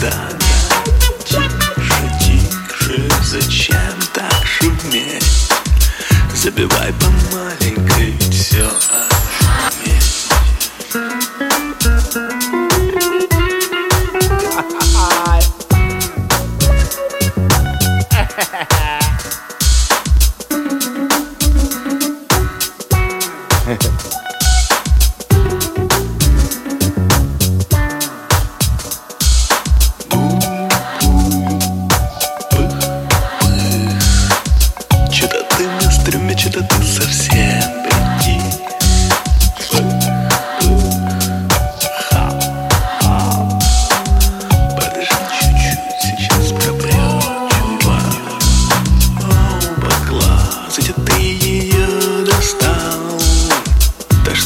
да, да Тише, тише, зачем так шуметь Забивай по маленькой, все Че-то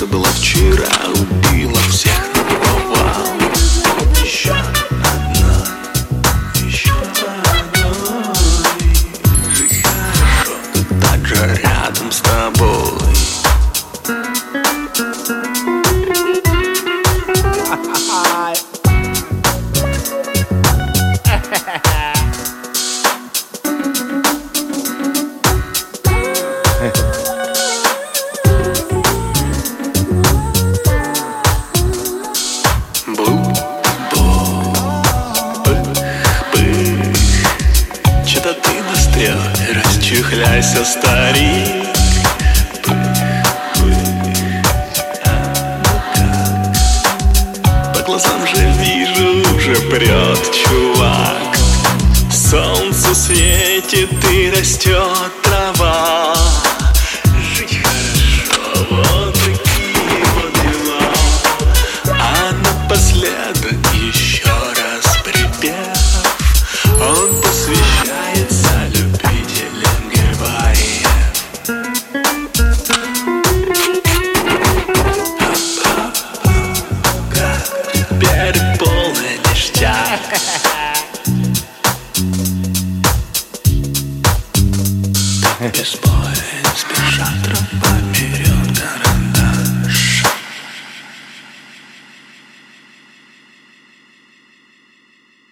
Что была вчера, убила всех расчехляйся, старик. По глазам же вижу, уже прет чувак. Солнце светит и растет трава Без боя спешат тропа вперед гора